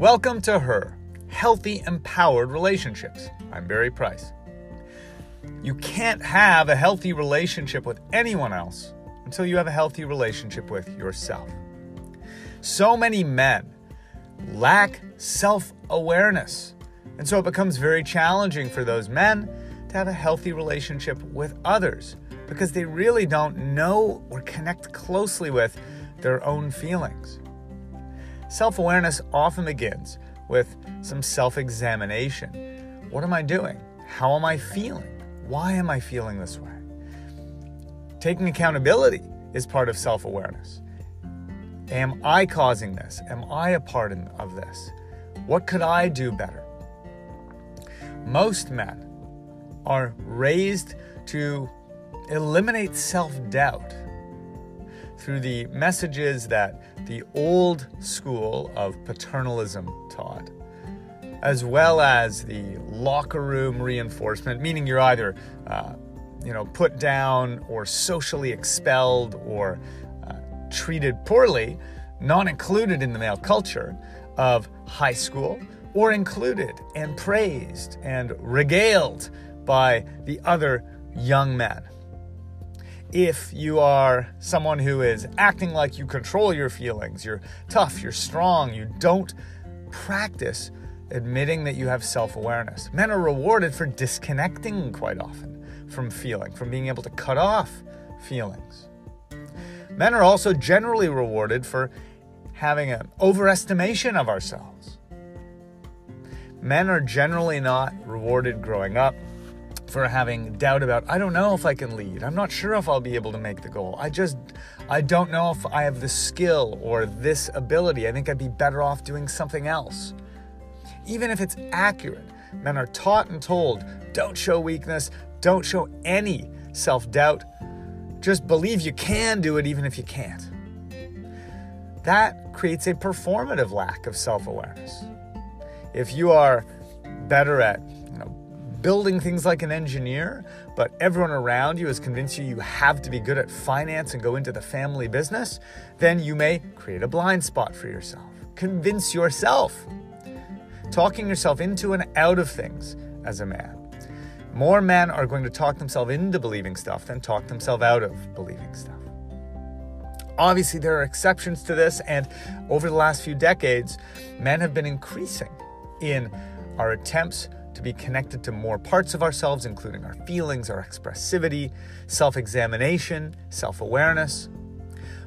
Welcome to Her Healthy, Empowered Relationships. I'm Barry Price. You can't have a healthy relationship with anyone else until you have a healthy relationship with yourself. So many men lack self awareness, and so it becomes very challenging for those men to have a healthy relationship with others because they really don't know or connect closely with their own feelings. Self awareness often begins with some self examination. What am I doing? How am I feeling? Why am I feeling this way? Taking accountability is part of self awareness. Am I causing this? Am I a part of this? What could I do better? Most men are raised to eliminate self doubt through the messages that the old school of paternalism taught, as well as the locker room reinforcement, meaning you're either, uh, you know, put down or socially expelled or uh, treated poorly, not included in the male culture of high school, or included and praised and regaled by the other young men if you are someone who is acting like you control your feelings, you're tough, you're strong, you don't practice admitting that you have self awareness. Men are rewarded for disconnecting quite often from feeling, from being able to cut off feelings. Men are also generally rewarded for having an overestimation of ourselves. Men are generally not rewarded growing up for having doubt about I don't know if I can lead. I'm not sure if I'll be able to make the goal. I just I don't know if I have the skill or this ability. I think I'd be better off doing something else. Even if it's accurate, men are taught and told don't show weakness, don't show any self-doubt. Just believe you can do it even if you can't. That creates a performative lack of self-awareness. If you are better at building things like an engineer, but everyone around you has convinced you you have to be good at finance and go into the family business, then you may create a blind spot for yourself. Convince yourself. Talking yourself into and out of things as a man. More men are going to talk themselves into believing stuff than talk themselves out of believing stuff. Obviously, there are exceptions to this, and over the last few decades, men have been increasing in our attempts to be connected to more parts of ourselves, including our feelings, our expressivity, self examination, self awareness.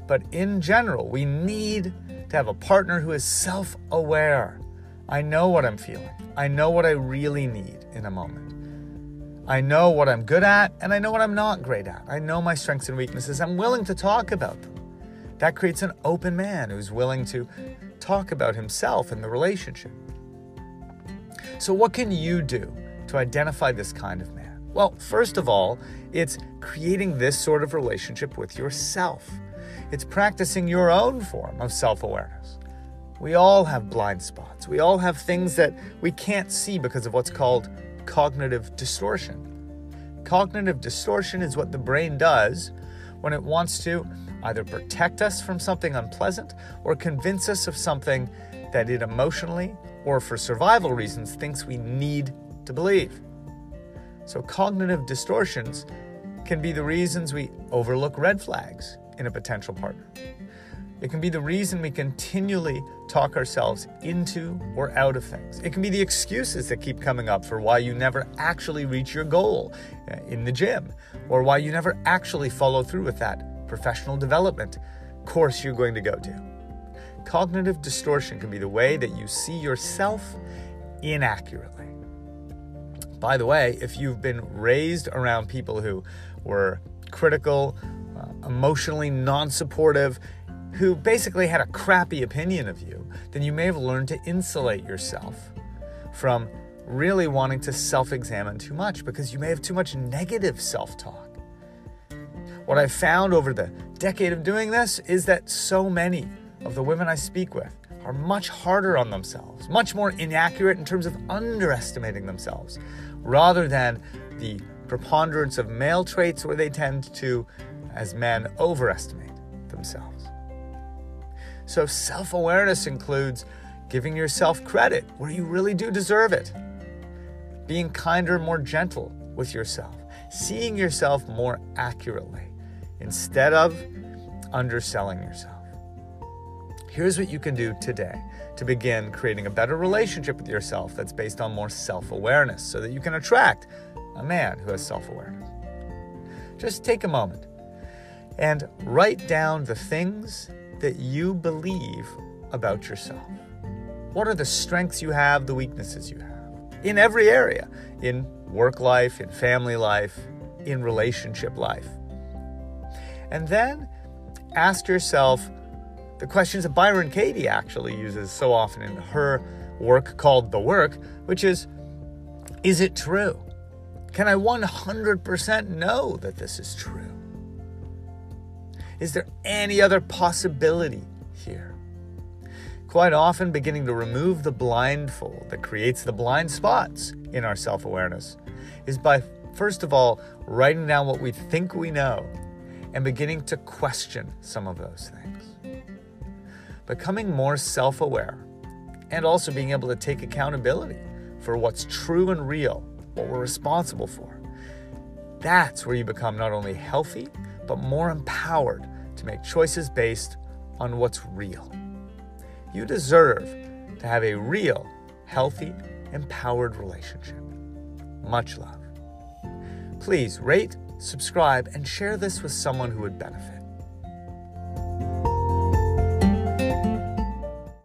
But in general, we need to have a partner who is self aware. I know what I'm feeling, I know what I really need in a moment. I know what I'm good at, and I know what I'm not great at. I know my strengths and weaknesses. I'm willing to talk about them. That creates an open man who's willing to talk about himself and the relationship. So, what can you do to identify this kind of man? Well, first of all, it's creating this sort of relationship with yourself. It's practicing your own form of self awareness. We all have blind spots. We all have things that we can't see because of what's called cognitive distortion. Cognitive distortion is what the brain does when it wants to either protect us from something unpleasant or convince us of something that it emotionally or for survival reasons thinks we need to believe. So, cognitive distortions can be the reasons we overlook red flags in a potential partner. It can be the reason we continually talk ourselves into or out of things. It can be the excuses that keep coming up for why you never actually reach your goal uh, in the gym, or why you never actually follow through with that professional development course you're going to go to. Cognitive distortion can be the way that you see yourself inaccurately. By the way, if you've been raised around people who were critical, uh, emotionally non supportive, who basically had a crappy opinion of you, then you may have learned to insulate yourself from really wanting to self examine too much because you may have too much negative self talk. What I've found over the decade of doing this is that so many of the women I speak with are much harder on themselves, much more inaccurate in terms of underestimating themselves, rather than the preponderance of male traits where they tend to, as men, overestimate themselves. So, self awareness includes giving yourself credit where you really do deserve it, being kinder, more gentle with yourself, seeing yourself more accurately instead of underselling yourself. Here's what you can do today to begin creating a better relationship with yourself that's based on more self awareness so that you can attract a man who has self awareness. Just take a moment and write down the things that you believe about yourself. What are the strengths you have, the weaknesses you have? In every area, in work life, in family life, in relationship life. And then ask yourself the questions that Byron Katie actually uses so often in her work called The Work, which is Is it true? Can I 100% know that this is true? Is there any other possibility here? Quite often, beginning to remove the blindfold that creates the blind spots in our self awareness is by, first of all, writing down what we think we know and beginning to question some of those things. Becoming more self aware and also being able to take accountability for what's true and real, what we're responsible for. That's where you become not only healthy, but more empowered to make choices based on what's real. You deserve to have a real, healthy, empowered relationship. Much love. Please rate, subscribe, and share this with someone who would benefit.